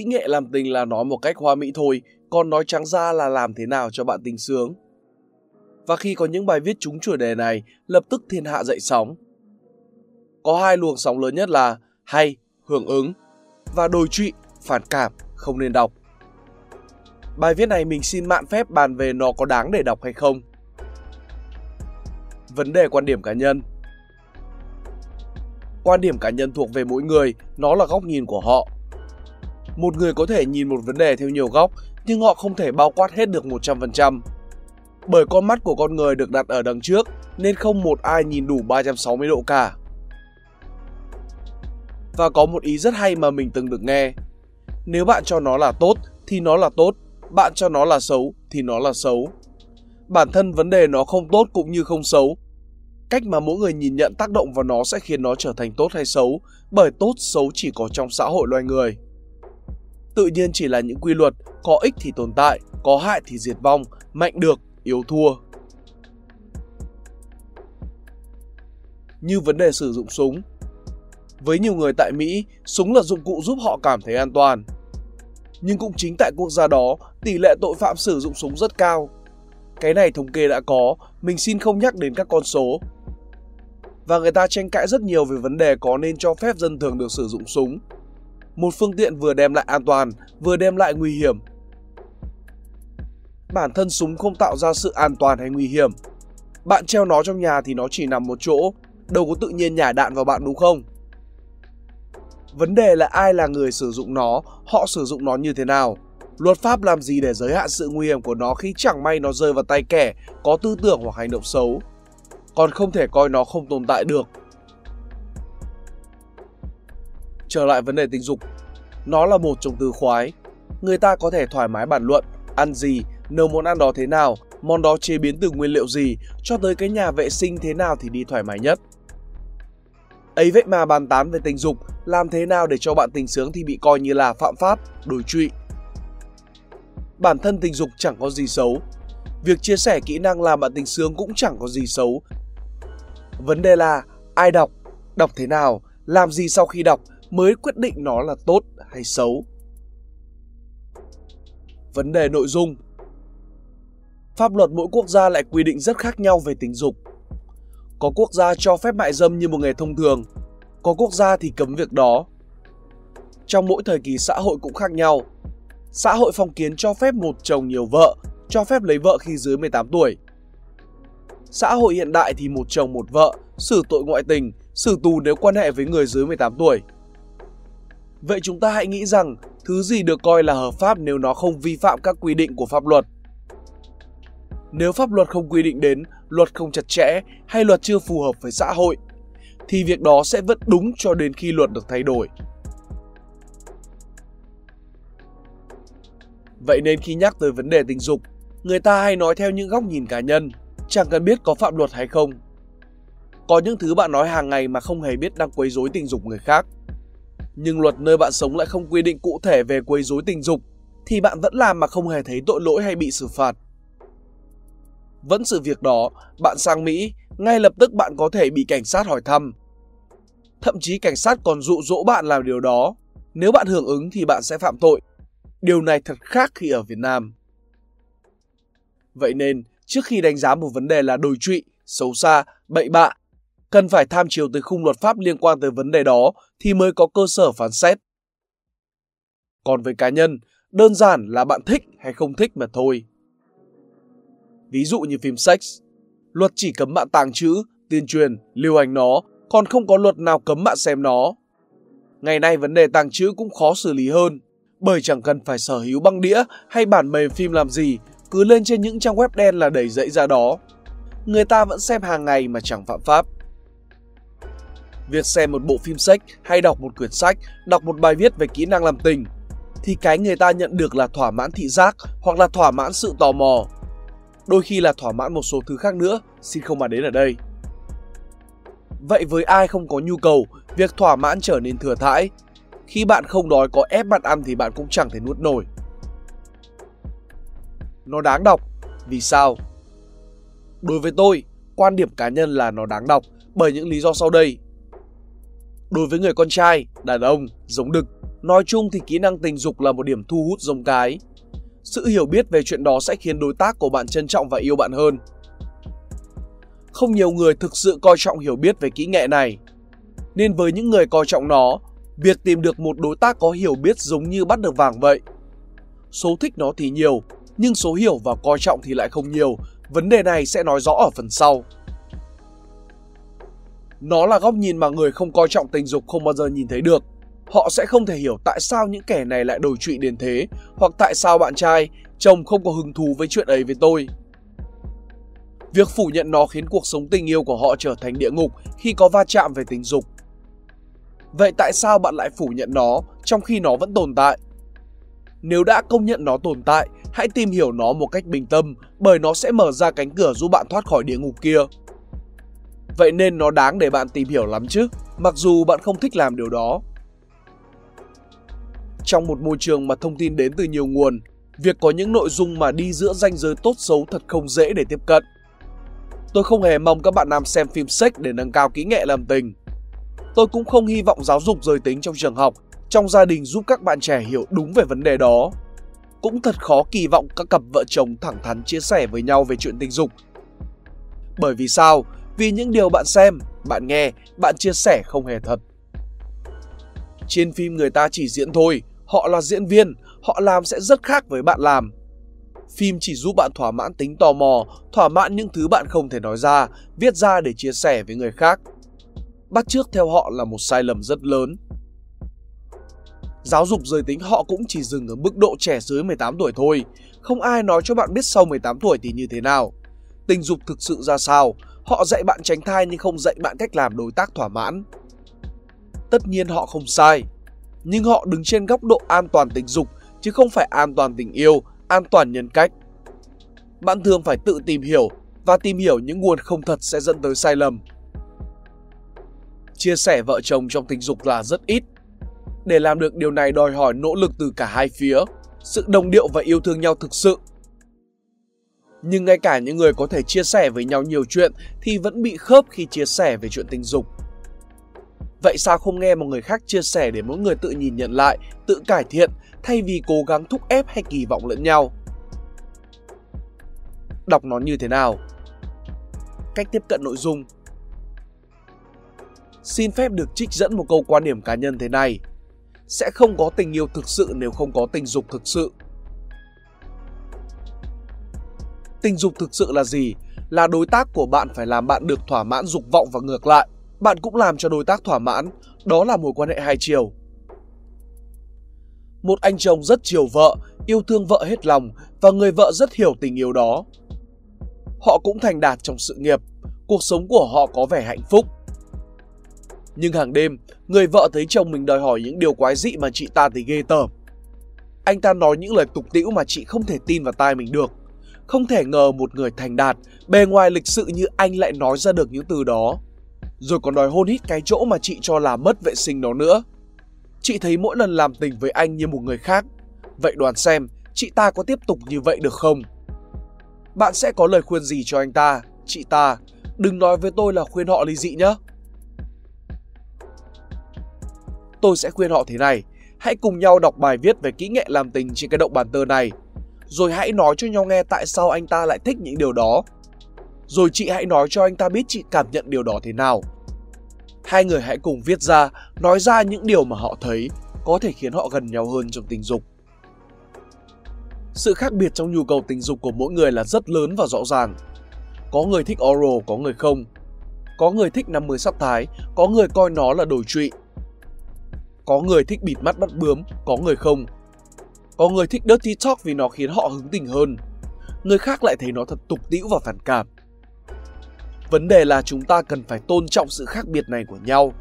Kỹ nghệ làm tình là nói một cách hoa mỹ thôi, còn nói trắng ra là làm thế nào cho bạn tình sướng. Và khi có những bài viết trúng chủ đề này, lập tức thiên hạ dậy sóng. Có hai luồng sóng lớn nhất là hay, hưởng ứng và đồi trụy, phản cảm, không nên đọc. Bài viết này mình xin mạn phép bàn về nó có đáng để đọc hay không. Vấn đề quan điểm cá nhân Quan điểm cá nhân thuộc về mỗi người, nó là góc nhìn của họ. Một người có thể nhìn một vấn đề theo nhiều góc, nhưng họ không thể bao quát hết được 100%. Bởi con mắt của con người được đặt ở đằng trước, nên không một ai nhìn đủ 360 độ cả. Và có một ý rất hay mà mình từng được nghe. Nếu bạn cho nó là tốt thì nó là tốt, bạn cho nó là xấu thì nó là xấu. Bản thân vấn đề nó không tốt cũng như không xấu. Cách mà mỗi người nhìn nhận tác động vào nó sẽ khiến nó trở thành tốt hay xấu, bởi tốt xấu chỉ có trong xã hội loài người. Tự nhiên chỉ là những quy luật, có ích thì tồn tại, có hại thì diệt vong, mạnh được, yếu thua. Như vấn đề sử dụng súng, với nhiều người tại Mỹ, súng là dụng cụ giúp họ cảm thấy an toàn. Nhưng cũng chính tại quốc gia đó, tỷ lệ tội phạm sử dụng súng rất cao. Cái này thống kê đã có, mình xin không nhắc đến các con số. Và người ta tranh cãi rất nhiều về vấn đề có nên cho phép dân thường được sử dụng súng. Một phương tiện vừa đem lại an toàn, vừa đem lại nguy hiểm. Bản thân súng không tạo ra sự an toàn hay nguy hiểm. Bạn treo nó trong nhà thì nó chỉ nằm một chỗ, đâu có tự nhiên nhả đạn vào bạn đúng không? Vấn đề là ai là người sử dụng nó, họ sử dụng nó như thế nào. Luật pháp làm gì để giới hạn sự nguy hiểm của nó khi chẳng may nó rơi vào tay kẻ có tư tưởng hoặc hành động xấu. Còn không thể coi nó không tồn tại được. Trở lại vấn đề tình dục, nó là một trong từ khoái. Người ta có thể thoải mái bàn luận, ăn gì, nấu món ăn đó thế nào, món đó chế biến từ nguyên liệu gì, cho tới cái nhà vệ sinh thế nào thì đi thoải mái nhất. Ấy vậy mà bàn tán về tình dục, làm thế nào để cho bạn tình sướng thì bị coi như là phạm pháp, đối trụy. Bản thân tình dục chẳng có gì xấu. Việc chia sẻ kỹ năng làm bạn tình sướng cũng chẳng có gì xấu. Vấn đề là ai đọc, đọc thế nào, làm gì sau khi đọc mới quyết định nó là tốt hay xấu. Vấn đề nội dung Pháp luật mỗi quốc gia lại quy định rất khác nhau về tình dục có quốc gia cho phép mại dâm như một nghề thông thường, có quốc gia thì cấm việc đó. Trong mỗi thời kỳ xã hội cũng khác nhau. Xã hội phong kiến cho phép một chồng nhiều vợ, cho phép lấy vợ khi dưới 18 tuổi. Xã hội hiện đại thì một chồng một vợ, xử tội ngoại tình, xử tù nếu quan hệ với người dưới 18 tuổi. Vậy chúng ta hãy nghĩ rằng thứ gì được coi là hợp pháp nếu nó không vi phạm các quy định của pháp luật – nếu pháp luật không quy định đến, luật không chặt chẽ hay luật chưa phù hợp với xã hội, thì việc đó sẽ vẫn đúng cho đến khi luật được thay đổi. Vậy nên khi nhắc tới vấn đề tình dục, người ta hay nói theo những góc nhìn cá nhân, chẳng cần biết có phạm luật hay không. Có những thứ bạn nói hàng ngày mà không hề biết đang quấy rối tình dục người khác. Nhưng luật nơi bạn sống lại không quy định cụ thể về quấy rối tình dục, thì bạn vẫn làm mà không hề thấy tội lỗi hay bị xử phạt. Vẫn sự việc đó, bạn sang Mỹ, ngay lập tức bạn có thể bị cảnh sát hỏi thăm. Thậm chí cảnh sát còn dụ dỗ bạn làm điều đó. Nếu bạn hưởng ứng thì bạn sẽ phạm tội. Điều này thật khác khi ở Việt Nam. Vậy nên, trước khi đánh giá một vấn đề là đồi trụy, xấu xa, bậy bạ, cần phải tham chiếu tới khung luật pháp liên quan tới vấn đề đó thì mới có cơ sở phán xét. Còn với cá nhân, đơn giản là bạn thích hay không thích mà thôi ví dụ như phim sex. Luật chỉ cấm bạn tàng trữ, tuyên truyền, lưu hành nó, còn không có luật nào cấm bạn xem nó. Ngày nay vấn đề tàng trữ cũng khó xử lý hơn, bởi chẳng cần phải sở hữu băng đĩa hay bản mềm phim làm gì, cứ lên trên những trang web đen là đầy dẫy ra đó. Người ta vẫn xem hàng ngày mà chẳng phạm pháp. Việc xem một bộ phim sách hay đọc một quyển sách, đọc một bài viết về kỹ năng làm tình thì cái người ta nhận được là thỏa mãn thị giác hoặc là thỏa mãn sự tò mò đôi khi là thỏa mãn một số thứ khác nữa, xin không bàn đến ở đây. Vậy với ai không có nhu cầu, việc thỏa mãn trở nên thừa thãi. Khi bạn không đói có ép bạn ăn thì bạn cũng chẳng thể nuốt nổi. Nó đáng đọc. Vì sao? Đối với tôi, quan điểm cá nhân là nó đáng đọc bởi những lý do sau đây. Đối với người con trai, đàn ông, giống đực, Nói chung thì kỹ năng tình dục là một điểm thu hút giống cái. Sự hiểu biết về chuyện đó sẽ khiến đối tác của bạn trân trọng và yêu bạn hơn. Không nhiều người thực sự coi trọng hiểu biết về kỹ nghệ này. Nên với những người coi trọng nó, việc tìm được một đối tác có hiểu biết giống như bắt được vàng vậy. Số thích nó thì nhiều, nhưng số hiểu và coi trọng thì lại không nhiều. Vấn đề này sẽ nói rõ ở phần sau. Nó là góc nhìn mà người không coi trọng tình dục không bao giờ nhìn thấy được. Họ sẽ không thể hiểu tại sao những kẻ này lại đổi trụy đến thế, hoặc tại sao bạn trai, chồng không có hứng thú với chuyện ấy với tôi. Việc phủ nhận nó khiến cuộc sống tình yêu của họ trở thành địa ngục khi có va chạm về tình dục. Vậy tại sao bạn lại phủ nhận nó trong khi nó vẫn tồn tại? Nếu đã công nhận nó tồn tại, hãy tìm hiểu nó một cách bình tâm bởi nó sẽ mở ra cánh cửa giúp bạn thoát khỏi địa ngục kia. Vậy nên nó đáng để bạn tìm hiểu lắm chứ, mặc dù bạn không thích làm điều đó. Trong một môi trường mà thông tin đến từ nhiều nguồn, việc có những nội dung mà đi giữa ranh giới tốt xấu thật không dễ để tiếp cận. Tôi không hề mong các bạn nam xem phim sex để nâng cao kỹ nghệ làm tình. Tôi cũng không hy vọng giáo dục giới tính trong trường học, trong gia đình giúp các bạn trẻ hiểu đúng về vấn đề đó. Cũng thật khó kỳ vọng các cặp vợ chồng thẳng thắn chia sẻ với nhau về chuyện tình dục. Bởi vì sao? Vì những điều bạn xem, bạn nghe, bạn chia sẻ không hề thật. Trên phim người ta chỉ diễn thôi, họ là diễn viên, họ làm sẽ rất khác với bạn làm. Phim chỉ giúp bạn thỏa mãn tính tò mò, thỏa mãn những thứ bạn không thể nói ra, viết ra để chia sẻ với người khác. Bắt trước theo họ là một sai lầm rất lớn. Giáo dục giới tính họ cũng chỉ dừng ở mức độ trẻ dưới 18 tuổi thôi. Không ai nói cho bạn biết sau 18 tuổi thì như thế nào. Tình dục thực sự ra sao, Họ dạy bạn tránh thai nhưng không dạy bạn cách làm đối tác thỏa mãn. Tất nhiên họ không sai, nhưng họ đứng trên góc độ an toàn tình dục chứ không phải an toàn tình yêu, an toàn nhân cách. Bạn thường phải tự tìm hiểu và tìm hiểu những nguồn không thật sẽ dẫn tới sai lầm. Chia sẻ vợ chồng trong tình dục là rất ít. Để làm được điều này đòi hỏi nỗ lực từ cả hai phía, sự đồng điệu và yêu thương nhau thực sự nhưng ngay cả những người có thể chia sẻ với nhau nhiều chuyện thì vẫn bị khớp khi chia sẻ về chuyện tình dục. Vậy sao không nghe một người khác chia sẻ để mỗi người tự nhìn nhận lại, tự cải thiện thay vì cố gắng thúc ép hay kỳ vọng lẫn nhau? Đọc nó như thế nào? Cách tiếp cận nội dung Xin phép được trích dẫn một câu quan điểm cá nhân thế này. Sẽ không có tình yêu thực sự nếu không có tình dục thực sự Tình dục thực sự là gì? Là đối tác của bạn phải làm bạn được thỏa mãn dục vọng và ngược lại. Bạn cũng làm cho đối tác thỏa mãn. Đó là mối quan hệ hai chiều. Một anh chồng rất chiều vợ, yêu thương vợ hết lòng và người vợ rất hiểu tình yêu đó. Họ cũng thành đạt trong sự nghiệp, cuộc sống của họ có vẻ hạnh phúc. Nhưng hàng đêm, người vợ thấy chồng mình đòi hỏi những điều quái dị mà chị ta thấy ghê tởm. Anh ta nói những lời tục tĩu mà chị không thể tin vào tai mình được. Không thể ngờ một người thành đạt, bề ngoài lịch sự như anh lại nói ra được những từ đó. Rồi còn đòi hôn hít cái chỗ mà chị cho là mất vệ sinh đó nữa. Chị thấy mỗi lần làm tình với anh như một người khác. Vậy đoàn xem, chị ta có tiếp tục như vậy được không? Bạn sẽ có lời khuyên gì cho anh ta, chị ta? Đừng nói với tôi là khuyên họ ly dị nhé. Tôi sẽ khuyên họ thế này, hãy cùng nhau đọc bài viết về kỹ nghệ làm tình trên cái động bàn tơ này rồi hãy nói cho nhau nghe tại sao anh ta lại thích những điều đó. Rồi chị hãy nói cho anh ta biết chị cảm nhận điều đó thế nào. Hai người hãy cùng viết ra, nói ra những điều mà họ thấy có thể khiến họ gần nhau hơn trong tình dục. Sự khác biệt trong nhu cầu tình dục của mỗi người là rất lớn và rõ ràng. Có người thích oral, có người không. Có người thích 50 sắc thái, có người coi nó là đồ trụy. Có người thích bịt mắt bắt bướm, có người không. Có người thích dirty talk vì nó khiến họ hứng tình hơn. Người khác lại thấy nó thật tục tĩu và phản cảm. Vấn đề là chúng ta cần phải tôn trọng sự khác biệt này của nhau.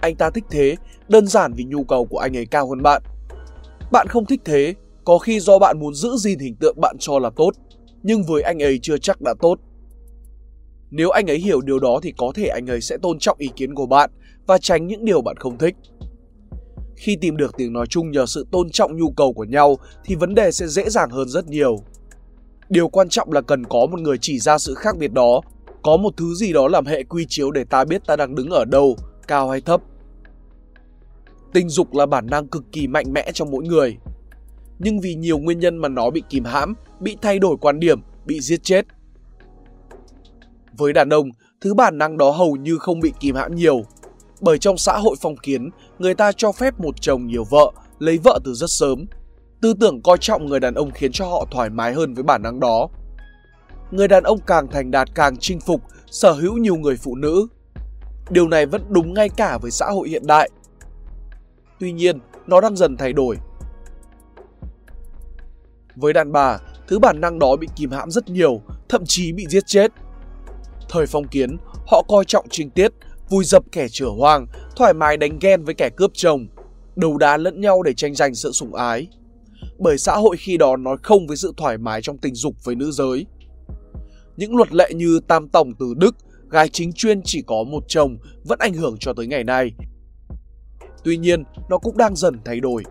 Anh ta thích thế, đơn giản vì nhu cầu của anh ấy cao hơn bạn. Bạn không thích thế, có khi do bạn muốn giữ gìn hình tượng bạn cho là tốt, nhưng với anh ấy chưa chắc đã tốt. Nếu anh ấy hiểu điều đó thì có thể anh ấy sẽ tôn trọng ý kiến của bạn và tránh những điều bạn không thích. Khi tìm được tiếng nói chung nhờ sự tôn trọng nhu cầu của nhau thì vấn đề sẽ dễ dàng hơn rất nhiều. Điều quan trọng là cần có một người chỉ ra sự khác biệt đó, có một thứ gì đó làm hệ quy chiếu để ta biết ta đang đứng ở đâu, cao hay thấp. Tình dục là bản năng cực kỳ mạnh mẽ trong mỗi người. Nhưng vì nhiều nguyên nhân mà nó bị kìm hãm, bị thay đổi quan điểm, bị giết chết. Với đàn ông, thứ bản năng đó hầu như không bị kìm hãm nhiều. Bởi trong xã hội phong kiến, người ta cho phép một chồng nhiều vợ, lấy vợ từ rất sớm. Tư tưởng coi trọng người đàn ông khiến cho họ thoải mái hơn với bản năng đó. Người đàn ông càng thành đạt càng chinh phục, sở hữu nhiều người phụ nữ. Điều này vẫn đúng ngay cả với xã hội hiện đại. Tuy nhiên, nó đang dần thay đổi. Với đàn bà, thứ bản năng đó bị kìm hãm rất nhiều, thậm chí bị giết chết. Thời phong kiến, họ coi trọng trinh tiết, vui dập kẻ chửa hoang, thoải mái đánh ghen với kẻ cướp chồng, đấu đá lẫn nhau để tranh giành sự sủng ái. Bởi xã hội khi đó nói không với sự thoải mái trong tình dục với nữ giới. Những luật lệ như tam tổng từ Đức, gái chính chuyên chỉ có một chồng vẫn ảnh hưởng cho tới ngày nay. Tuy nhiên, nó cũng đang dần thay đổi.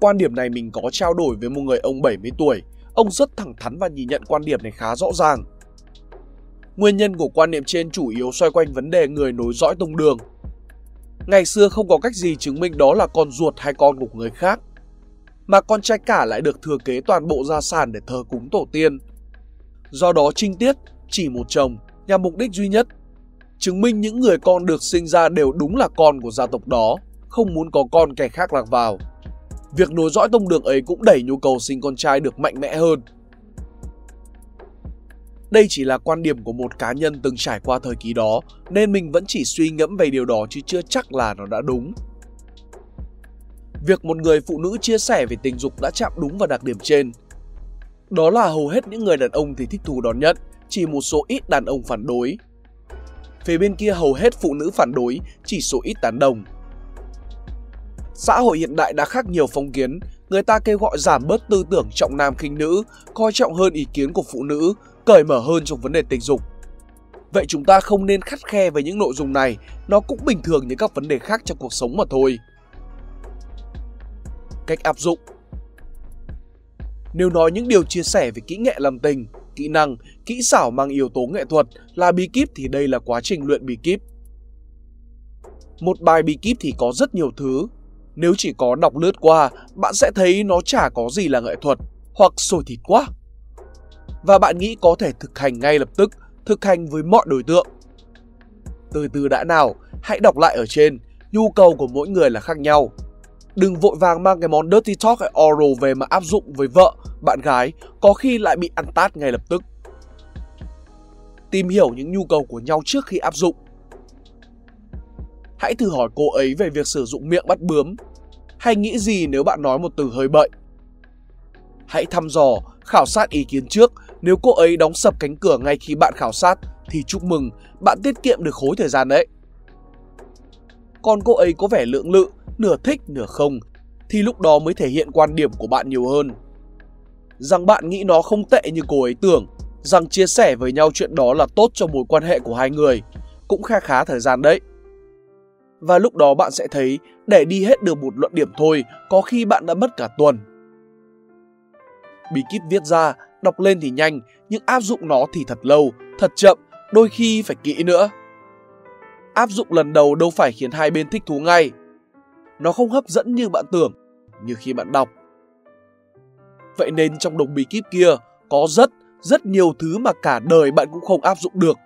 Quan điểm này mình có trao đổi với một người ông 70 tuổi. Ông rất thẳng thắn và nhìn nhận quan điểm này khá rõ ràng. Nguyên nhân của quan niệm trên chủ yếu xoay quanh vấn đề người nối dõi tông đường. Ngày xưa không có cách gì chứng minh đó là con ruột hay con của người khác, mà con trai cả lại được thừa kế toàn bộ gia sản để thờ cúng tổ tiên. Do đó trinh tiết chỉ một chồng nhằm mục đích duy nhất, chứng minh những người con được sinh ra đều đúng là con của gia tộc đó, không muốn có con kẻ khác lạc vào. Việc nối dõi tông đường ấy cũng đẩy nhu cầu sinh con trai được mạnh mẽ hơn. Đây chỉ là quan điểm của một cá nhân từng trải qua thời kỳ đó, nên mình vẫn chỉ suy ngẫm về điều đó chứ chưa chắc là nó đã đúng. Việc một người phụ nữ chia sẻ về tình dục đã chạm đúng vào đặc điểm trên. Đó là hầu hết những người đàn ông thì thích thú đón nhận, chỉ một số ít đàn ông phản đối. Phía bên kia hầu hết phụ nữ phản đối, chỉ số ít tán đồng. Xã hội hiện đại đã khác nhiều phong kiến, người ta kêu gọi giảm bớt tư tưởng trọng nam khinh nữ, coi trọng hơn ý kiến của phụ nữ, cởi mở hơn trong vấn đề tình dục. Vậy chúng ta không nên khắt khe với những nội dung này, nó cũng bình thường như các vấn đề khác trong cuộc sống mà thôi. Cách áp dụng Nếu nói những điều chia sẻ về kỹ nghệ làm tình, kỹ năng, kỹ xảo mang yếu tố nghệ thuật là bí kíp thì đây là quá trình luyện bí kíp. Một bài bí kíp thì có rất nhiều thứ. Nếu chỉ có đọc lướt qua, bạn sẽ thấy nó chả có gì là nghệ thuật, hoặc sôi thịt quá và bạn nghĩ có thể thực hành ngay lập tức, thực hành với mọi đối tượng. Từ từ đã nào, hãy đọc lại ở trên, nhu cầu của mỗi người là khác nhau. Đừng vội vàng mang cái món dirty talk hay oral về mà áp dụng với vợ, bạn gái, có khi lại bị ăn tát ngay lập tức. Tìm hiểu những nhu cầu của nhau trước khi áp dụng. Hãy thử hỏi cô ấy về việc sử dụng miệng bắt bướm, hay nghĩ gì nếu bạn nói một từ hơi bậy. Hãy thăm dò, khảo sát ý kiến trước nếu cô ấy đóng sập cánh cửa ngay khi bạn khảo sát thì chúc mừng, bạn tiết kiệm được khối thời gian đấy. Còn cô ấy có vẻ lưỡng lự, nửa thích nửa không, thì lúc đó mới thể hiện quan điểm của bạn nhiều hơn. Rằng bạn nghĩ nó không tệ như cô ấy tưởng, rằng chia sẻ với nhau chuyện đó là tốt cho mối quan hệ của hai người, cũng kha khá thời gian đấy. Và lúc đó bạn sẽ thấy để đi hết được một luận điểm thôi, có khi bạn đã mất cả tuần. Bí kíp viết ra đọc lên thì nhanh nhưng áp dụng nó thì thật lâu, thật chậm, đôi khi phải kỹ nữa. Áp dụng lần đầu đâu phải khiến hai bên thích thú ngay. Nó không hấp dẫn như bạn tưởng, như khi bạn đọc. Vậy nên trong đồng bí kíp kia có rất, rất nhiều thứ mà cả đời bạn cũng không áp dụng được.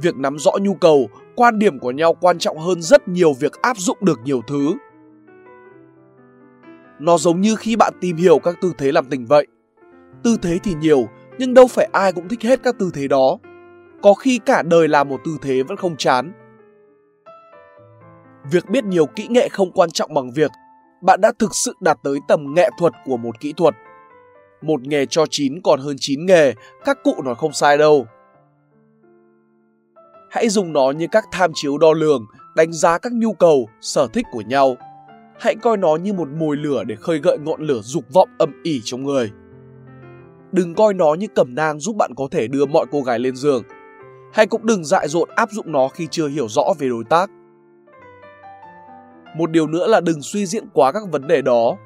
Việc nắm rõ nhu cầu, quan điểm của nhau quan trọng hơn rất nhiều việc áp dụng được nhiều thứ. Nó giống như khi bạn tìm hiểu các tư thế làm tình vậy. Tư thế thì nhiều, nhưng đâu phải ai cũng thích hết các tư thế đó. Có khi cả đời làm một tư thế vẫn không chán. Việc biết nhiều kỹ nghệ không quan trọng bằng việc bạn đã thực sự đạt tới tầm nghệ thuật của một kỹ thuật. Một nghề cho chín còn hơn chín nghề, các cụ nói không sai đâu. Hãy dùng nó như các tham chiếu đo lường, đánh giá các nhu cầu, sở thích của nhau. Hãy coi nó như một mồi lửa để khơi gợi ngọn lửa dục vọng âm ỉ trong người. Đừng coi nó như cẩm nang giúp bạn có thể đưa mọi cô gái lên giường. Hay cũng đừng dại dột áp dụng nó khi chưa hiểu rõ về đối tác. Một điều nữa là đừng suy diễn quá các vấn đề đó.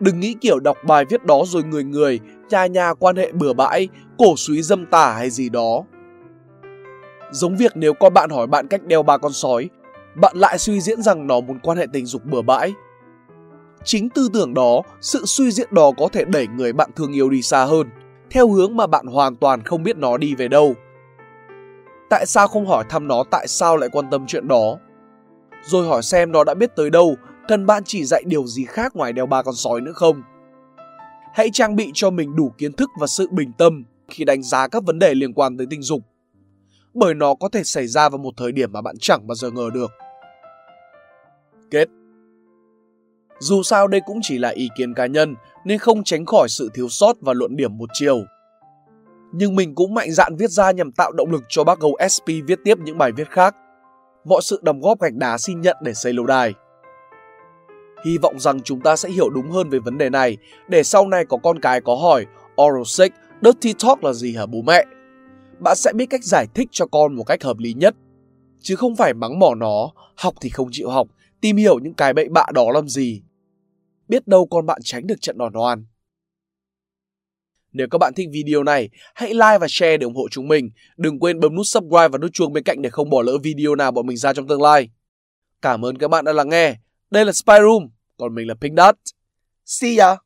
Đừng nghĩ kiểu đọc bài viết đó rồi người người, nhà nhà quan hệ bừa bãi, cổ suý dâm tả hay gì đó. Giống việc nếu con bạn hỏi bạn cách đeo ba con sói, bạn lại suy diễn rằng nó muốn quan hệ tình dục bừa bãi. Chính tư tưởng đó, sự suy diễn đó có thể đẩy người bạn thương yêu đi xa hơn, theo hướng mà bạn hoàn toàn không biết nó đi về đâu. Tại sao không hỏi thăm nó tại sao lại quan tâm chuyện đó? Rồi hỏi xem nó đã biết tới đâu, cần bạn chỉ dạy điều gì khác ngoài đeo ba con sói nữa không? Hãy trang bị cho mình đủ kiến thức và sự bình tâm khi đánh giá các vấn đề liên quan tới tình dục. Bởi nó có thể xảy ra vào một thời điểm mà bạn chẳng bao giờ ngờ được. Kết dù sao đây cũng chỉ là ý kiến cá nhân nên không tránh khỏi sự thiếu sót và luận điểm một chiều. Nhưng mình cũng mạnh dạn viết ra nhằm tạo động lực cho bác gấu SP viết tiếp những bài viết khác. Mọi sự đóng góp gạch đá xin nhận để xây lâu đài. Hy vọng rằng chúng ta sẽ hiểu đúng hơn về vấn đề này để sau này có con cái có hỏi oral sex, dirty talk là gì hả bố mẹ? Bạn sẽ biết cách giải thích cho con một cách hợp lý nhất. Chứ không phải mắng mỏ nó, học thì không chịu học, tìm hiểu những cái bậy bạ đó làm gì. Biết đâu con bạn tránh được trận đòn oan. Nếu các bạn thích video này, hãy like và share để ủng hộ chúng mình. Đừng quên bấm nút subscribe và nút chuông bên cạnh để không bỏ lỡ video nào bọn mình ra trong tương lai. Cảm ơn các bạn đã lắng nghe. Đây là Spy Room, còn mình là Pink Dot. See ya!